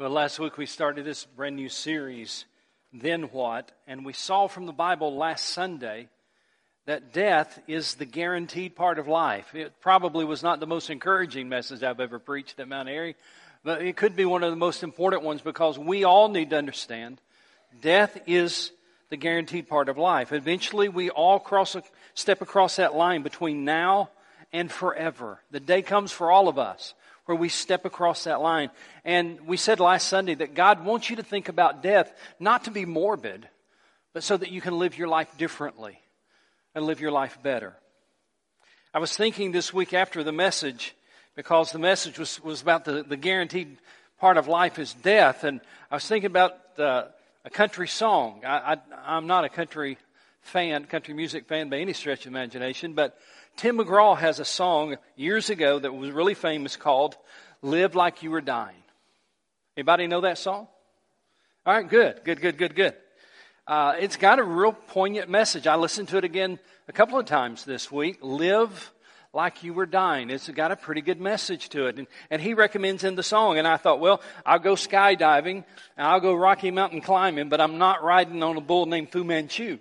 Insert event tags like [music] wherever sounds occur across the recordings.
Well, last week we started this brand new series, Then What? And we saw from the Bible last Sunday that death is the guaranteed part of life. It probably was not the most encouraging message I've ever preached at Mount Airy, but it could be one of the most important ones because we all need to understand death is the guaranteed part of life. Eventually, we all cross a, step across that line between now and forever. The day comes for all of us where we step across that line. And we said last Sunday that God wants you to think about death not to be morbid, but so that you can live your life differently and live your life better. I was thinking this week after the message, because the message was, was about the, the guaranteed part of life is death, and I was thinking about the, a country song. I, I, I'm not a country fan, country music fan by any stretch of imagination, but Tim McGraw has a song years ago that was really famous called Live Like You Were Dying. Anybody know that song? All right, good, good, good, good, good. Uh, it's got a real poignant message. I listened to it again a couple of times this week. Live like you were dying. It's got a pretty good message to it. And, and he recommends in the song. And I thought, well, I'll go skydiving and I'll go Rocky Mountain climbing, but I'm not riding on a bull named Fu Manchu.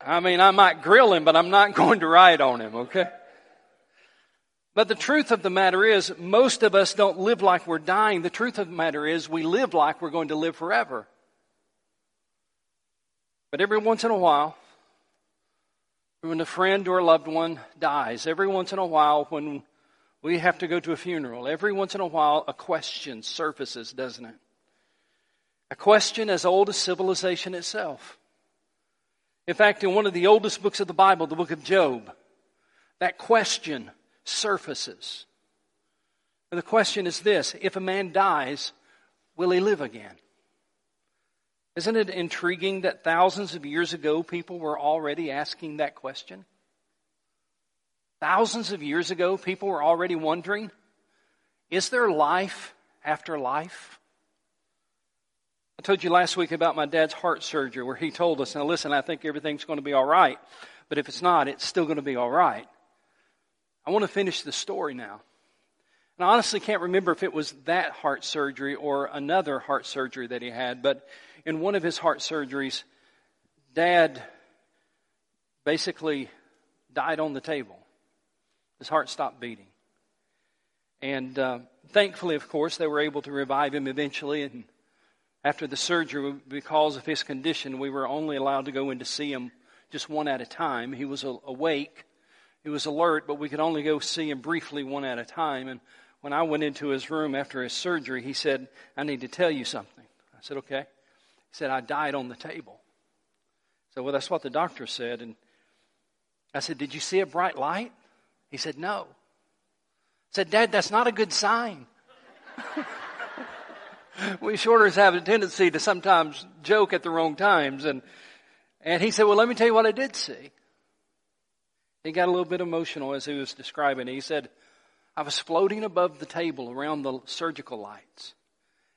I mean, I might grill him, but I'm not [laughs] going to ride on him, okay? But the truth of the matter is, most of us don't live like we're dying. The truth of the matter is, we live like we're going to live forever. But every once in a while, when a friend or a loved one dies, every once in a while, when we have to go to a funeral, every once in a while, a question surfaces, doesn't it? A question as old as civilization itself. In fact, in one of the oldest books of the Bible, the book of Job, that question surfaces. And the question is this if a man dies, will he live again? Isn't it intriguing that thousands of years ago people were already asking that question? Thousands of years ago, people were already wondering is there life after life? I told you last week about my dad's heart surgery where he told us, now listen, I think everything's going to be all right, but if it's not, it's still going to be all right. I want to finish the story now. And I honestly can't remember if it was that heart surgery or another heart surgery that he had, but in one of his heart surgeries, dad basically died on the table. His heart stopped beating. And uh, thankfully, of course, they were able to revive him eventually and after the surgery, because of his condition, we were only allowed to go in to see him just one at a time. He was awake, he was alert, but we could only go see him briefly one at a time. And when I went into his room after his surgery, he said, I need to tell you something. I said, okay. He said, I died on the table. So, well, that's what the doctor said. And I said, did you see a bright light? He said, no. I said, Dad, that's not a good sign. [laughs] we shorters have a tendency to sometimes joke at the wrong times. And, and he said, well, let me tell you what I did see. He got a little bit emotional as he was describing it. He said, I was floating above the table around the surgical lights,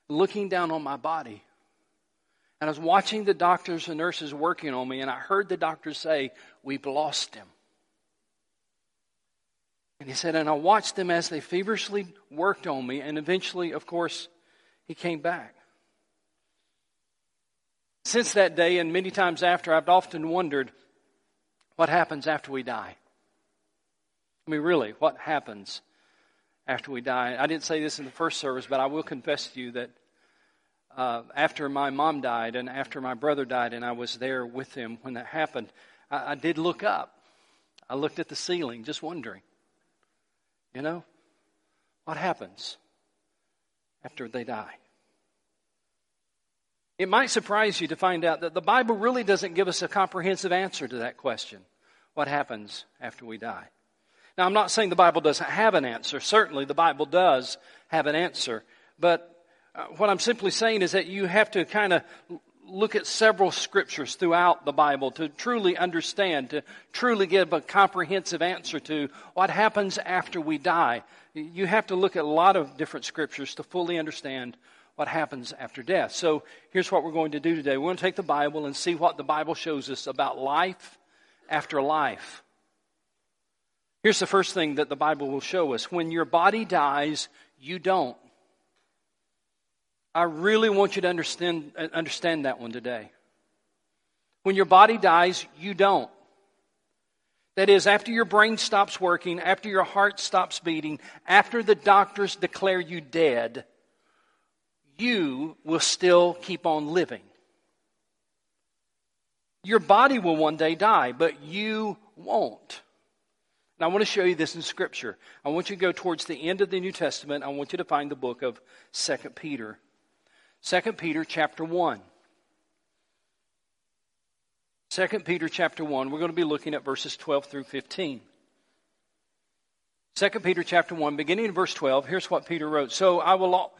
looking down on my body. And I was watching the doctors and nurses working on me, and I heard the doctors say, We've lost him. And he said, and I watched them as they feverishly worked on me, and eventually, of course, he came back. Since that day, and many times after, I've often wondered what happens after we die. I mean, really, what happens after we die? I didn't say this in the first service, but I will confess to you that uh, after my mom died and after my brother died, and I was there with him when that happened, I, I did look up. I looked at the ceiling, just wondering, you know, what happens? after they die. It might surprise you to find out that the Bible really doesn't give us a comprehensive answer to that question what happens after we die? Now, I'm not saying the Bible doesn't have an answer. Certainly, the Bible does have an answer. But uh, what I'm simply saying is that you have to kind of look at several scriptures throughout the Bible to truly understand, to truly give a comprehensive answer to what happens after we die. You have to look at a lot of different scriptures to fully understand what happens after death. So here's what we're going to do today. We're going to take the Bible and see what the Bible shows us about life after life. Here's the first thing that the Bible will show us when your body dies, you don't. I really want you to understand, understand that one today. When your body dies, you don't. That is, after your brain stops working, after your heart stops beating, after the doctors declare you dead, you will still keep on living. Your body will one day die, but you won't. And I want to show you this in Scripture. I want you to go towards the end of the New Testament. I want you to find the book of 2 Peter. 2 Peter chapter 1. 2 Peter chapter 1, we're going to be looking at verses 12 through 15. 2 Peter chapter 1, beginning in verse 12, here's what Peter wrote. So I will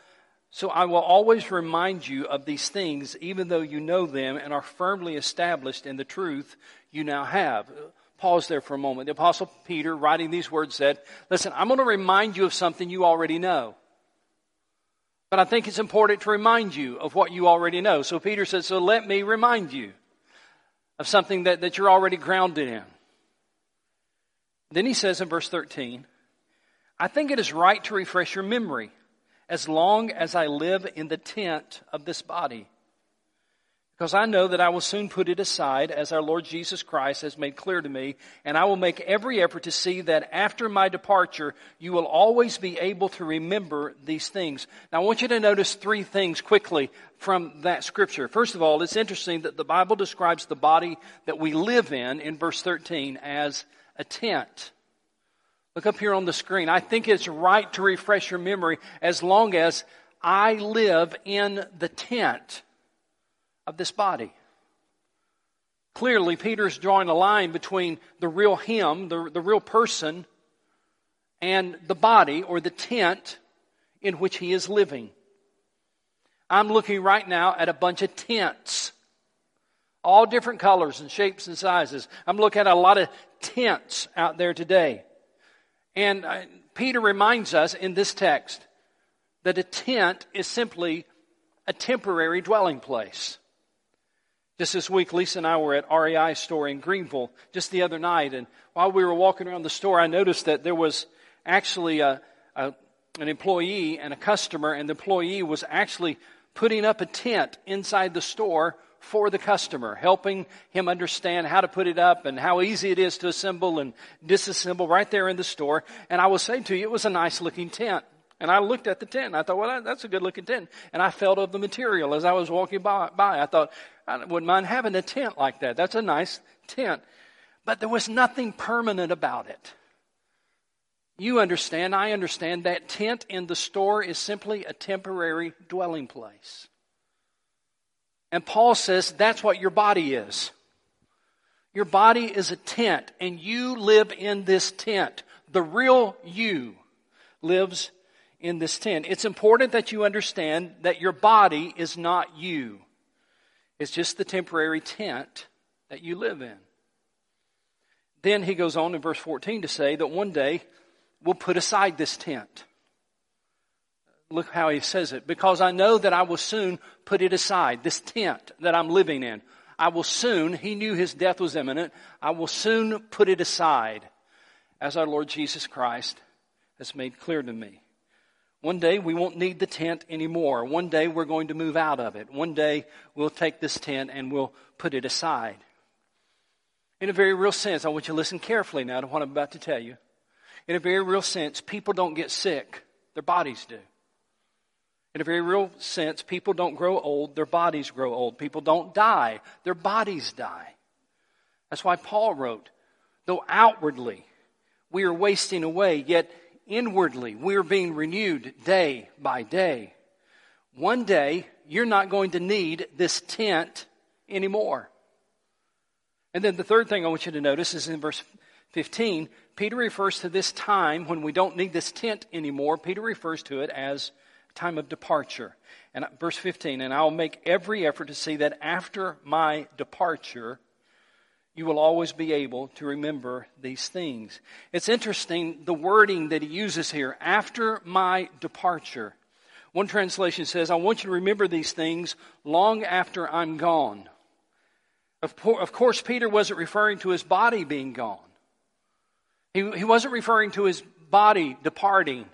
so I will always remind you of these things, even though you know them and are firmly established in the truth you now have. Pause there for a moment. The Apostle Peter, writing these words, said, Listen, I'm going to remind you of something you already know. But I think it's important to remind you of what you already know. So Peter said, So let me remind you of something that, that you're already grounded in. Then he says in verse 13, I think it is right to refresh your memory as long as I live in the tent of this body. Because I know that I will soon put it aside, as our Lord Jesus Christ has made clear to me, and I will make every effort to see that after my departure, you will always be able to remember these things. Now, I want you to notice three things quickly from that scripture. First of all, it's interesting that the Bible describes the body that we live in, in verse 13, as a tent. Look up here on the screen. I think it's right to refresh your memory as long as I live in the tent of this body. Clearly, Peter's drawing a line between the real him, the, the real person, and the body or the tent in which he is living. I'm looking right now at a bunch of tents, all different colors and shapes and sizes. I'm looking at a lot of tents out there today. And uh, Peter reminds us in this text that a tent is simply a temporary dwelling place. Just this week, Lisa and I were at REI store in Greenville just the other night, and while we were walking around the store, I noticed that there was actually a, a, an employee and a customer, and the employee was actually putting up a tent inside the store for the customer, helping him understand how to put it up and how easy it is to assemble and disassemble right there in the store. And I will say to you, it was a nice looking tent. And I looked at the tent I thought, well, that's a good looking tent. And I felt of the material as I was walking by. I thought, I wouldn't mind having a tent like that. That's a nice tent. But there was nothing permanent about it. You understand, I understand, that tent in the store is simply a temporary dwelling place. And Paul says that's what your body is. Your body is a tent, and you live in this tent. The real you lives in this tent. It's important that you understand that your body is not you, it's just the temporary tent that you live in. Then he goes on in verse 14 to say that one day we'll put aside this tent. Look how he says it. Because I know that I will soon put it aside, this tent that I'm living in. I will soon, he knew his death was imminent, I will soon put it aside, as our Lord Jesus Christ has made clear to me. One day we won't need the tent anymore. One day we're going to move out of it. One day we'll take this tent and we'll put it aside. In a very real sense, I want you to listen carefully now to what I'm about to tell you. In a very real sense, people don't get sick, their bodies do. In a very real sense, people don't grow old, their bodies grow old. People don't die, their bodies die. That's why Paul wrote, though outwardly we are wasting away, yet inwardly we are being renewed day by day. One day, you're not going to need this tent anymore. And then the third thing I want you to notice is in verse 15, Peter refers to this time when we don't need this tent anymore. Peter refers to it as time of departure. And uh, verse 15, and I'll make every effort to see that after my departure, you will always be able to remember these things. It's interesting the wording that he uses here, after my departure. One translation says, I want you to remember these things long after I'm gone. Of, of course, Peter wasn't referring to his body being gone. He, he wasn't referring to his body departing.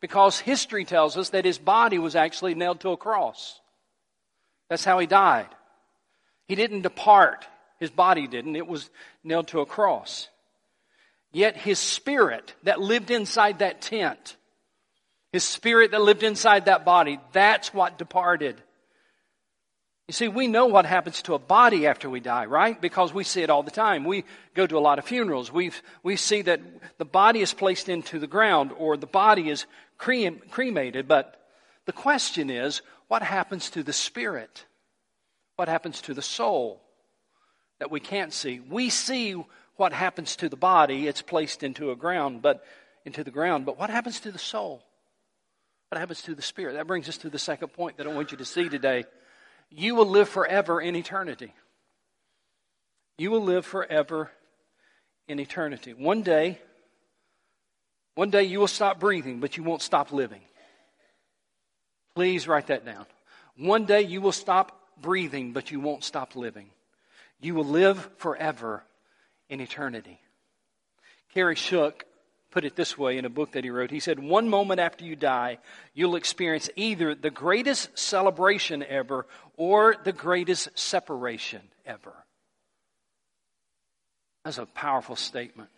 Because history tells us that his body was actually nailed to a cross. That's how he died. He didn't depart. His body didn't. It was nailed to a cross. Yet his spirit that lived inside that tent, his spirit that lived inside that body, that's what departed. You see, we know what happens to a body after we die, right? Because we see it all the time. We go to a lot of funerals. we we see that the body is placed into the ground or the body is crem- cremated. But the question is, what happens to the spirit? What happens to the soul that we can't see? We see what happens to the body. It's placed into a ground, but into the ground. But what happens to the soul? What happens to the spirit? That brings us to the second point that I want you to see today you will live forever in eternity. You will live forever in eternity. One day, one day you will stop breathing, but you won't stop living. Please write that down. One day you will stop breathing, but you won't stop living. You will live forever in eternity. Kerry Shook put it this way in a book that he wrote. He said, One moment after you die, you'll experience either the greatest celebration ever or the greatest separation ever. That's a powerful statement.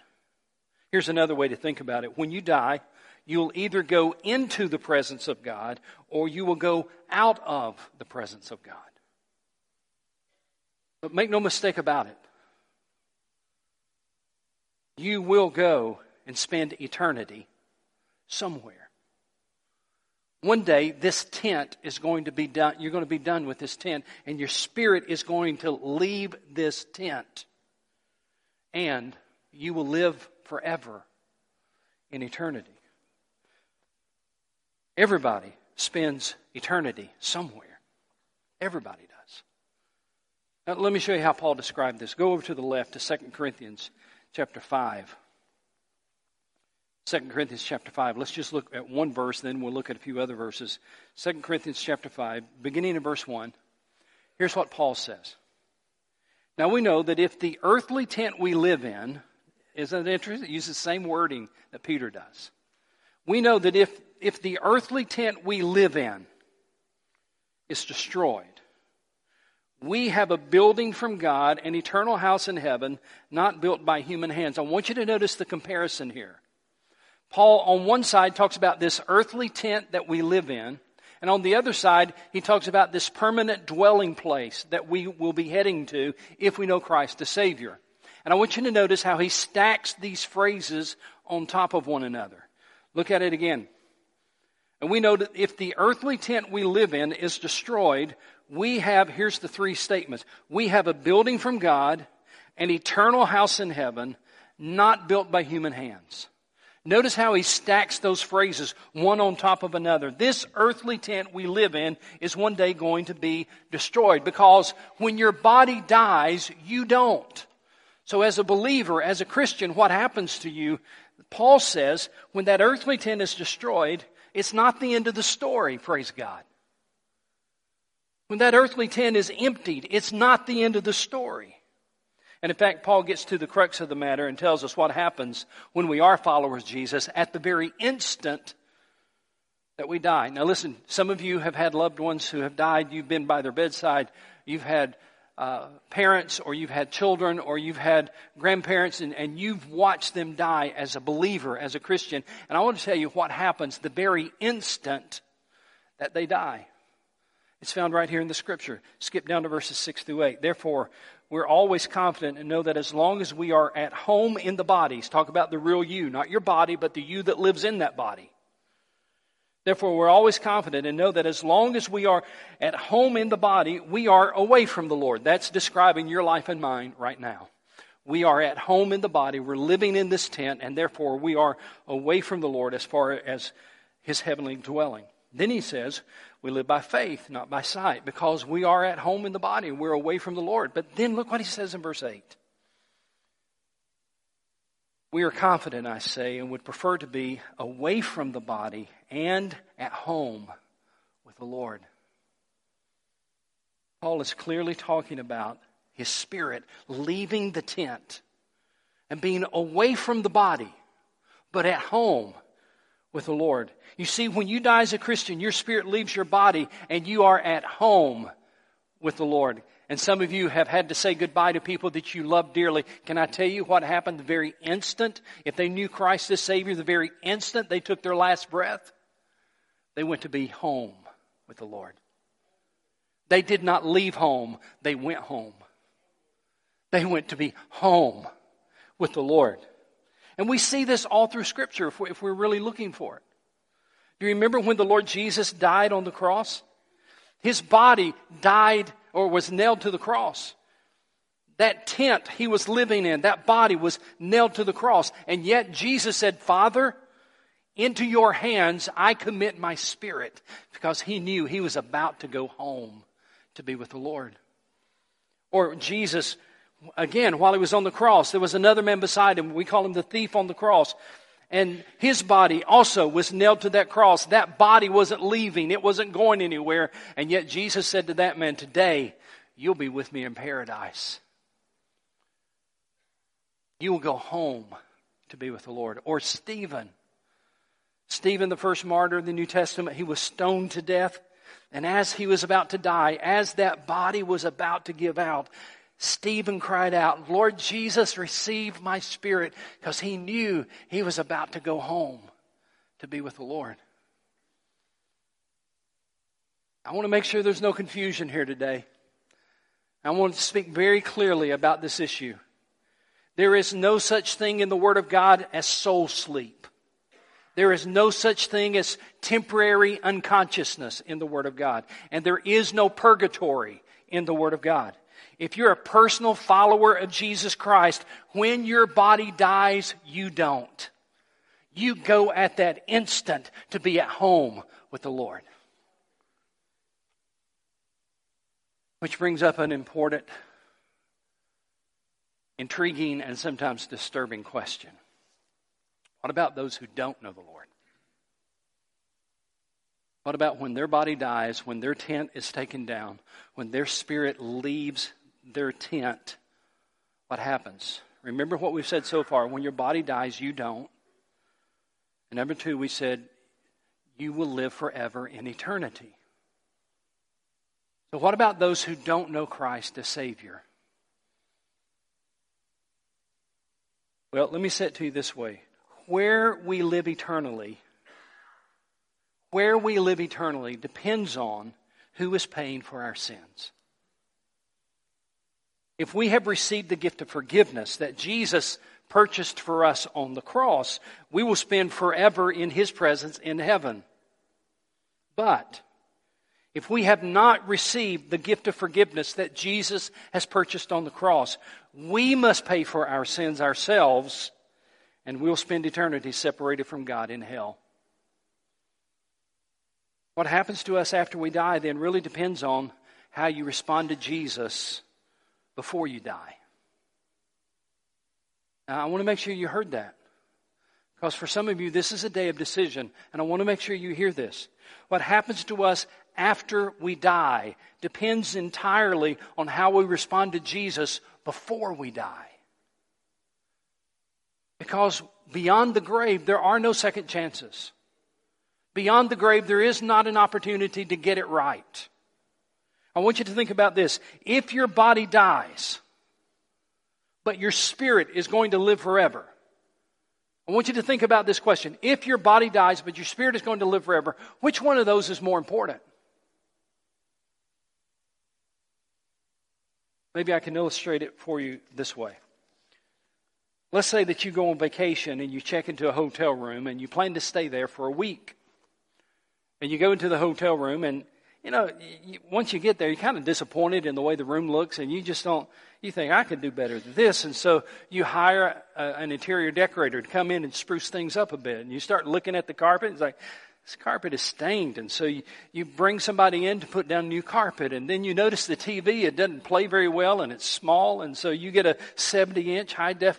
Here's another way to think about it. When you die, you'll either go into the presence of God or you will go out of the presence of God. But make no mistake about it. You will go and spend eternity somewhere. One day, this tent is going to be done. You're going to be done with this tent, and your spirit is going to leave this tent. And you will live forever in eternity. Everybody spends eternity somewhere. Everybody does. Now, let me show you how Paul described this. Go over to the left to 2 Corinthians chapter 5. 2 Corinthians chapter 5. Let's just look at one verse, then we'll look at a few other verses. 2 Corinthians chapter 5, beginning in verse 1. Here's what Paul says. Now we know that if the earthly tent we live in, isn't it interesting? It uses the same wording that Peter does. We know that if, if the earthly tent we live in is destroyed, we have a building from God, an eternal house in heaven, not built by human hands. I want you to notice the comparison here. Paul, on one side, talks about this earthly tent that we live in. And on the other side, he talks about this permanent dwelling place that we will be heading to if we know Christ the Savior. And I want you to notice how he stacks these phrases on top of one another. Look at it again. And we know that if the earthly tent we live in is destroyed, we have, here's the three statements. We have a building from God, an eternal house in heaven, not built by human hands. Notice how he stacks those phrases one on top of another. This earthly tent we live in is one day going to be destroyed because when your body dies, you don't. So as a believer, as a Christian, what happens to you? Paul says when that earthly tent is destroyed, it's not the end of the story, praise God. When that earthly tent is emptied, it's not the end of the story. And in fact, Paul gets to the crux of the matter and tells us what happens when we are followers of Jesus at the very instant that we die. Now, listen, some of you have had loved ones who have died. You've been by their bedside. You've had uh, parents, or you've had children, or you've had grandparents, and, and you've watched them die as a believer, as a Christian. And I want to tell you what happens the very instant that they die. It's found right here in the scripture. Skip down to verses 6 through 8. Therefore, we're always confident and know that as long as we are at home in the bodies, talk about the real you, not your body, but the you that lives in that body. Therefore, we're always confident and know that as long as we are at home in the body, we are away from the Lord. That's describing your life and mine right now. We are at home in the body, we're living in this tent, and therefore we are away from the Lord as far as his heavenly dwelling. Then he says, we live by faith, not by sight, because we are at home in the body. We're away from the Lord. But then look what he says in verse 8. We are confident, I say, and would prefer to be away from the body and at home with the Lord. Paul is clearly talking about his spirit leaving the tent and being away from the body, but at home with the Lord. You see, when you die as a Christian, your spirit leaves your body and you are at home with the Lord. And some of you have had to say goodbye to people that you love dearly. Can I tell you what happened the very instant? If they knew Christ as Savior, the very instant they took their last breath, they went to be home with the Lord. They did not leave home, they went home. They went to be home with the Lord. And we see this all through Scripture if, we, are really looking for it. Do you remember when the Lord Jesus died on the cross? His body died or was nailed to the cross. That tent he was living in, that body was nailed to the cross. And yet Jesus said, Father, into your hands I commit my spirit because he knew he was about to go home to be with the Lord. Or Jesus Again, while he was on the cross, there was another man beside him. We call him the thief on the cross. And his body also was nailed to that cross. That body wasn't leaving, it wasn't going anywhere. And yet Jesus said to that man, Today, you'll be with me in paradise. You will go home to be with the Lord. Or Stephen. Stephen, the first martyr of the New Testament, he was stoned to death. And as he was about to die, as that body was about to give out, Stephen cried out, Lord Jesus, receive my spirit, because he knew he was about to go home to be with the Lord. I want to make sure there's no confusion here today. I want to speak very clearly about this issue. There is no such thing in the Word of God as soul sleep. There is no such thing as temporary unconsciousness in the Word of God. And there is no purgatory in the Word of God. If you're a personal follower of Jesus Christ, when your body dies, you don't. You go at that instant to be at home with the Lord. Which brings up an important, intriguing, and sometimes disturbing question. What about those who don't know the Lord? What about when their body dies, when their tent is taken down, when their spirit leaves their tent, what happens? Remember what we've said so far. When your body dies, you don't. And number two, we said, you will live forever in eternity. So, what about those who don't know Christ as Savior? Well, let me say it to you this way where we live eternally, where we live eternally depends on who is paying for our sins. If we have received the gift of forgiveness that Jesus purchased for us on the cross, we will spend forever in His presence in heaven. But if we have not received the gift of forgiveness that Jesus has purchased on the cross, we must pay for our sins ourselves, and we'll spend eternity separated from God in hell. What happens to us after we die then really depends on how you respond to Jesus before you die. Now, I want to make sure you heard that. Because for some of you, this is a day of decision, and I want to make sure you hear this. What happens to us after we die depends entirely on how we respond to Jesus before we die. Because beyond the grave, there are no second chances. Beyond the grave, there is not an opportunity to get it right. I want you to think about this. If your body dies, but your spirit is going to live forever, I want you to think about this question. If your body dies, but your spirit is going to live forever, which one of those is more important? Maybe I can illustrate it for you this way. Let's say that you go on vacation and you check into a hotel room and you plan to stay there for a week. And you go into the hotel room and you know, you, once you get there, you're kind of disappointed in the way the room looks, and you just don't, you think, I could do better than this. And so you hire a, an interior decorator to come in and spruce things up a bit. And you start looking at the carpet, it's like, this carpet is stained. And so you, you bring somebody in to put down new carpet, and then you notice the TV, it doesn't play very well, and it's small, and so you get a 70 inch high def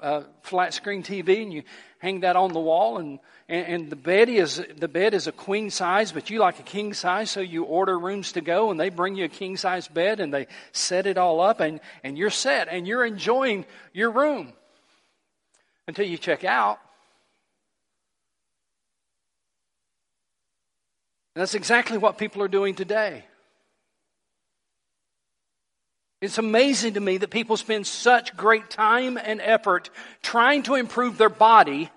uh, flat screen TV, and you hang that on the wall, and and, and the bed is the bed is a queen size, but you like a king size, so you order rooms to go, and they bring you a king size bed, and they set it all up, and and you're set, and you're enjoying your room until you check out. And that's exactly what people are doing today. It's amazing to me that people spend such great time and effort trying to improve their body,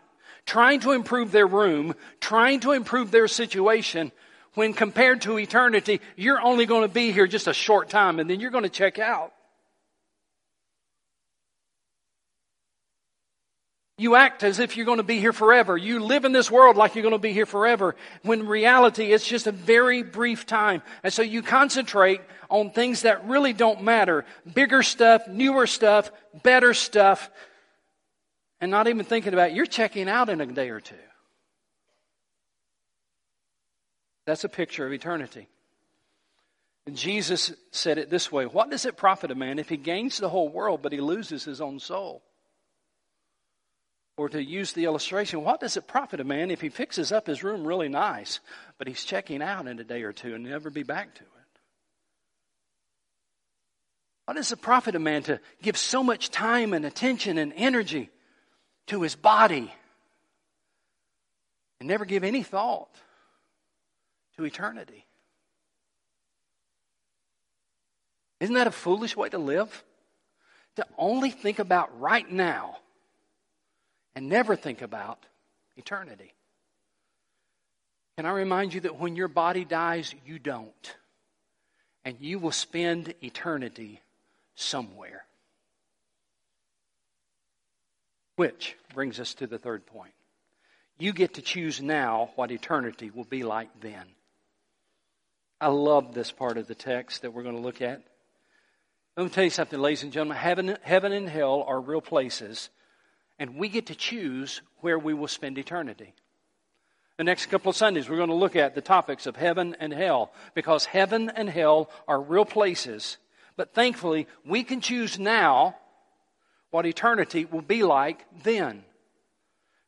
trying to improve their room, trying to improve their situation, when compared to eternity, you're only going to be here just a short time and then you're going to check out. You act as if you're going to be here forever. You live in this world like you're going to be here forever. When reality, it's just a very brief time. And so you concentrate on things that really don't matter. Bigger stuff, newer stuff, better stuff. And not even thinking about it. you're checking out in a day or two. That's a picture of eternity. And Jesus said it this way What does it profit a man if he gains the whole world but he loses his own soul? Or to use the illustration, what does it profit a man if he fixes up his room really nice, but he's checking out in a day or two and never be back to it? What does it profit a man to give so much time and attention and energy to his body and never give any thought to eternity? Isn't that a foolish way to live? To only think about right now and never think about eternity. Can I remind you that when your body dies, you don't. And you will spend eternity somewhere. Which brings us to the third point. You get to choose now what eternity will be like then. I love this part of the text that we're going to look at. Let me tell you something, ladies and gentlemen. Heaven, heaven and hell are real places and we get to choose where we will spend eternity. The next couple of Sundays, we're going to look at the topics of heaven and hell because heaven and hell are real places. But thankfully, we can choose now what eternity will be like then.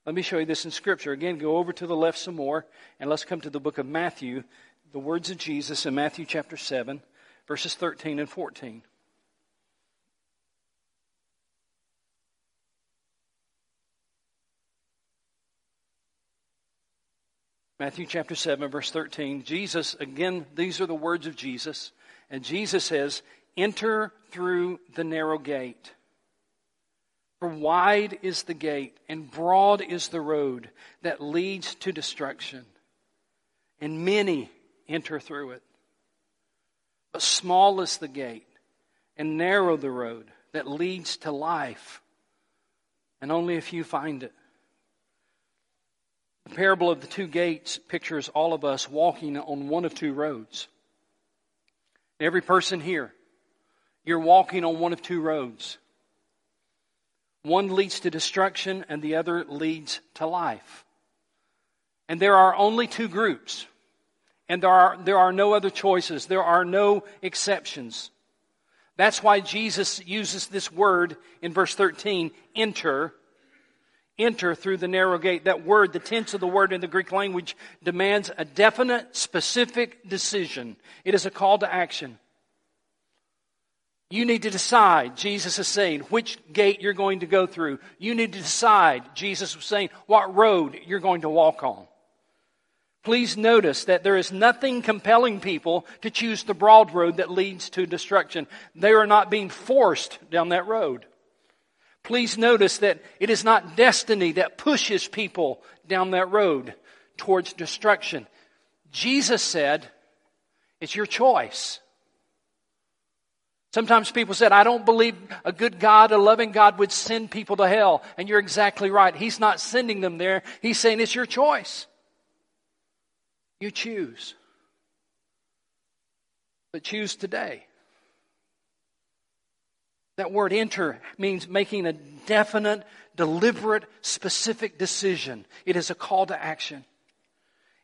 Let me show you this in Scripture. Again, go over to the left some more, and let's come to the book of Matthew, the words of Jesus in Matthew chapter 7, verses 13 and 14. Matthew chapter 7, verse 13. Jesus, again, these are the words of Jesus. And Jesus says, Enter through the narrow gate. For wide is the gate, and broad is the road that leads to destruction, and many enter through it. But small is the gate, and narrow the road that leads to life, and only a few find it. The parable of the two gates pictures all of us walking on one of two roads. Every person here, you're walking on one of two roads. One leads to destruction and the other leads to life. And there are only two groups. And there are, there are no other choices. There are no exceptions. That's why Jesus uses this word in verse 13, enter, enter through the narrow gate. That word, the tense of the word in the Greek language, demands a definite, specific decision. It is a call to action. You need to decide, Jesus is saying, which gate you're going to go through. You need to decide, Jesus was saying, what road you're going to walk on. Please notice that there is nothing compelling people to choose the broad road that leads to destruction. They are not being forced down that road. Please notice that it is not destiny that pushes people down that road towards destruction. Jesus said, it's your choice. Sometimes people said, I don't believe a good God, a loving God would send people to hell. And you're exactly right. He's not sending them there. He's saying it's your choice. You choose. But choose today. That word enter means making a definite, deliberate, specific decision. It is a call to action.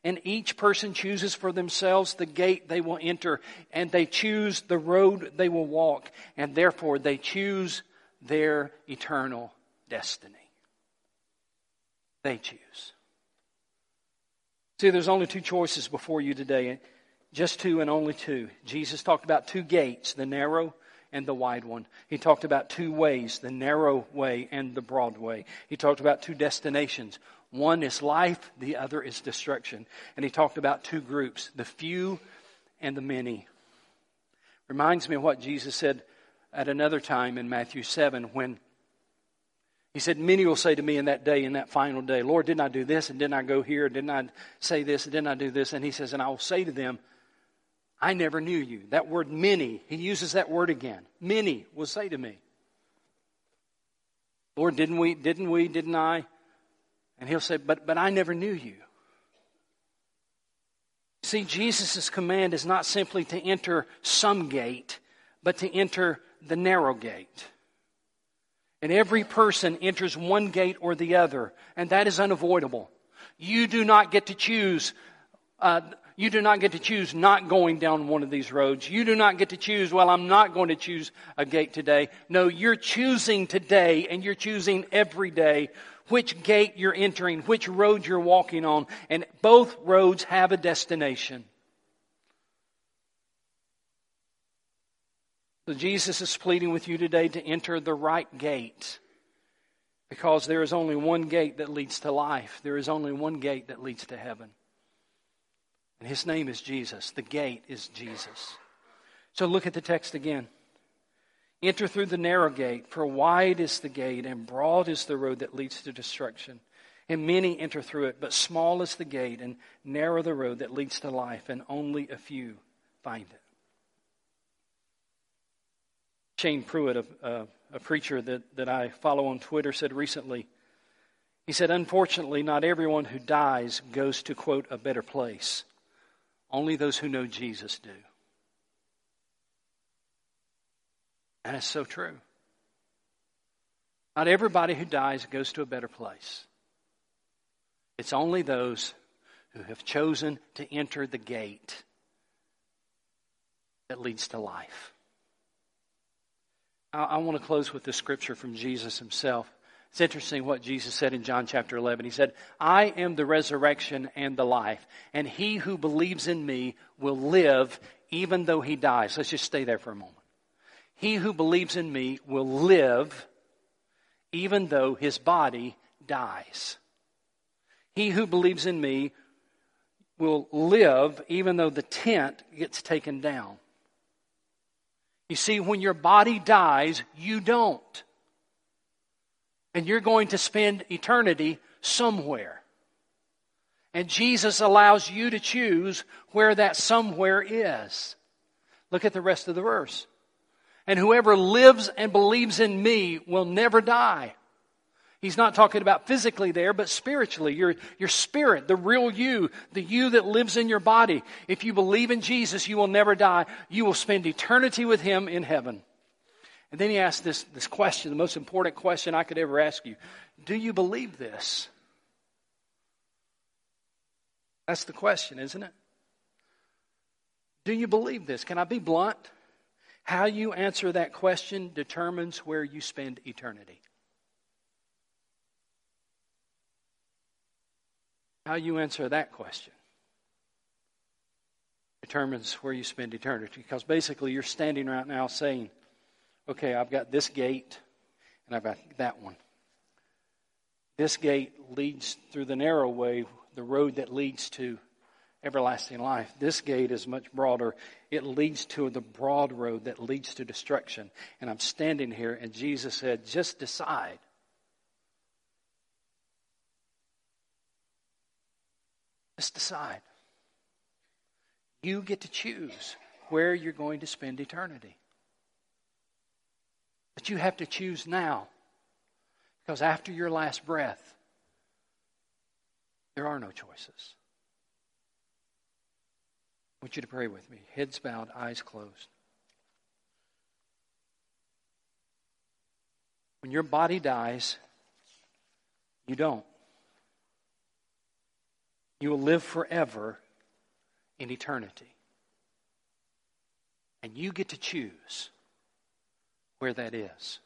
And each person chooses for themselves the gate they will enter, and they choose the road they will walk, and therefore they choose their eternal destiny. They choose. See, there's only two choices before you today, just two and only two. Jesus talked about two gates the narrow and the wide one. He talked about two ways the narrow way and the broad way. He talked about two destinations One is life, the other is destruction. And he talked about two groups the few and the many. Reminds me of what Jesus said at another time in Matthew 7 when he said, Many will say to me in that day, in that final day, Lord, didn't I do this? And didn't I go here? And Didn't I say this? And didn't I do this? And he says, And I will say to them, I never knew you. That word many, he uses that word again. Many will say to me, Lord, didn't we, didn't we, didn't I? And he'll say, But, but I never knew you. See, Jesus' command is not simply to enter some gate, but to enter the narrow gate. And every person enters one gate or the other, and that is unavoidable. You do not get to choose. Uh, you do not get to choose not going down one of these roads. You do not get to choose, well, I'm not going to choose a gate today. No, you're choosing today and you're choosing every day which gate you're entering, which road you're walking on, and both roads have a destination. So Jesus is pleading with you today to enter the right gate. Because there is only one gate that leads to life. There is only one gate that leads to heaven. And his name is Jesus. The gate is Jesus. So look at the text again. Enter through the narrow gate, for wide is the gate, and broad is the road that leads to destruction. And many enter through it, but small is the gate, and narrow the road that leads to life, and only a few find it. Shane Pruitt, a, a, a preacher that, that I follow on Twitter, said recently, he said, Unfortunately, not everyone who dies goes to, quote, a better place. Only those who know Jesus do. And it's so true. Not everybody who dies goes to a better place. It's only those who have chosen to enter the gate that leads to life. I, I want to close with this scripture from Jesus himself. It's interesting what Jesus said in John chapter 11. He said, I am the resurrection and the life, and he who believes in me will live even though he dies. Let's just stay there for a moment. He who believes in me will live even though his body dies. He who believes in me will live even though the tent gets taken down. You see, when your body dies, you don't. And you're going to spend eternity somewhere. And Jesus allows you to choose where that somewhere is. Look at the rest of the verse. And whoever lives and believes in me will never die. He's not talking about physically there, but spiritually. Your, your spirit, the real you, the you that lives in your body. If you believe in Jesus, you will never die. You will spend eternity with Him in heaven. And then he asked this, this question, the most important question I could ever ask you Do you believe this? That's the question, isn't it? Do you believe this? Can I be blunt? How you answer that question determines where you spend eternity. How you answer that question determines where you spend eternity. Because basically, you're standing right now saying, okay, I've got this gate and I've got that one. This gate leads through the narrow way, the road that leads to everlasting life. This gate is much broader. It leads to the broad road that leads to destruction. And I'm standing here, and Jesus said, just decide. Just decide. You get to choose where you're going to spend eternity. But you have to choose now. Because after your last breath, there are no choices. I want you to pray with me. Heads bowed, eyes closed. When your body dies, you don't. You will live forever in eternity. And you get to choose where that is.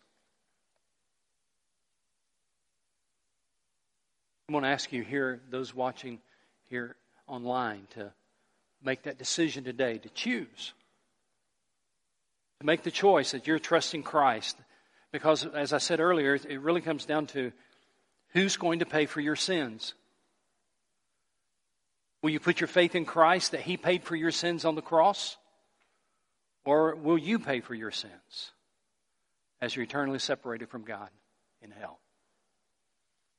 I'm going to ask you here, those watching here online, to make that decision today to choose. To make the choice that you're trusting Christ. Because, as I said earlier, it really comes down to Who's going to pay for your sins? Will you put your faith in Christ that He paid for your sins on the cross? Or will you pay for your sins as you're eternally separated from God in hell?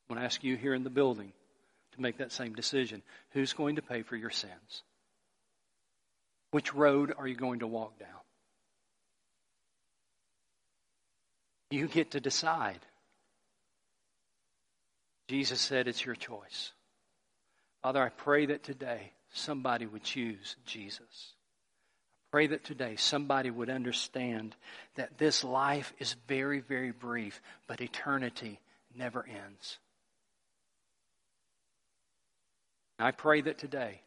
I want to ask you here in the building to make that same decision. Who's going to pay for your sins? Which road are you going to walk down? You get to decide. Jesus said it's your choice. Father, I pray that today somebody would choose Jesus. Pray that today somebody would understand that this life is very, very brief, but eternity never ends. I pray that today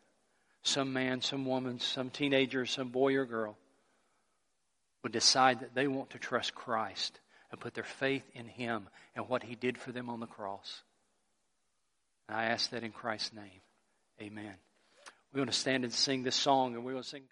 some man, some woman, some teenager, some boy or girl would decide that they want to trust Christ and put their faith in Him and what He did for them on the cross. And I ask that in Christ's name. Amen. We're going to stand and sing this song, and we're going to sing.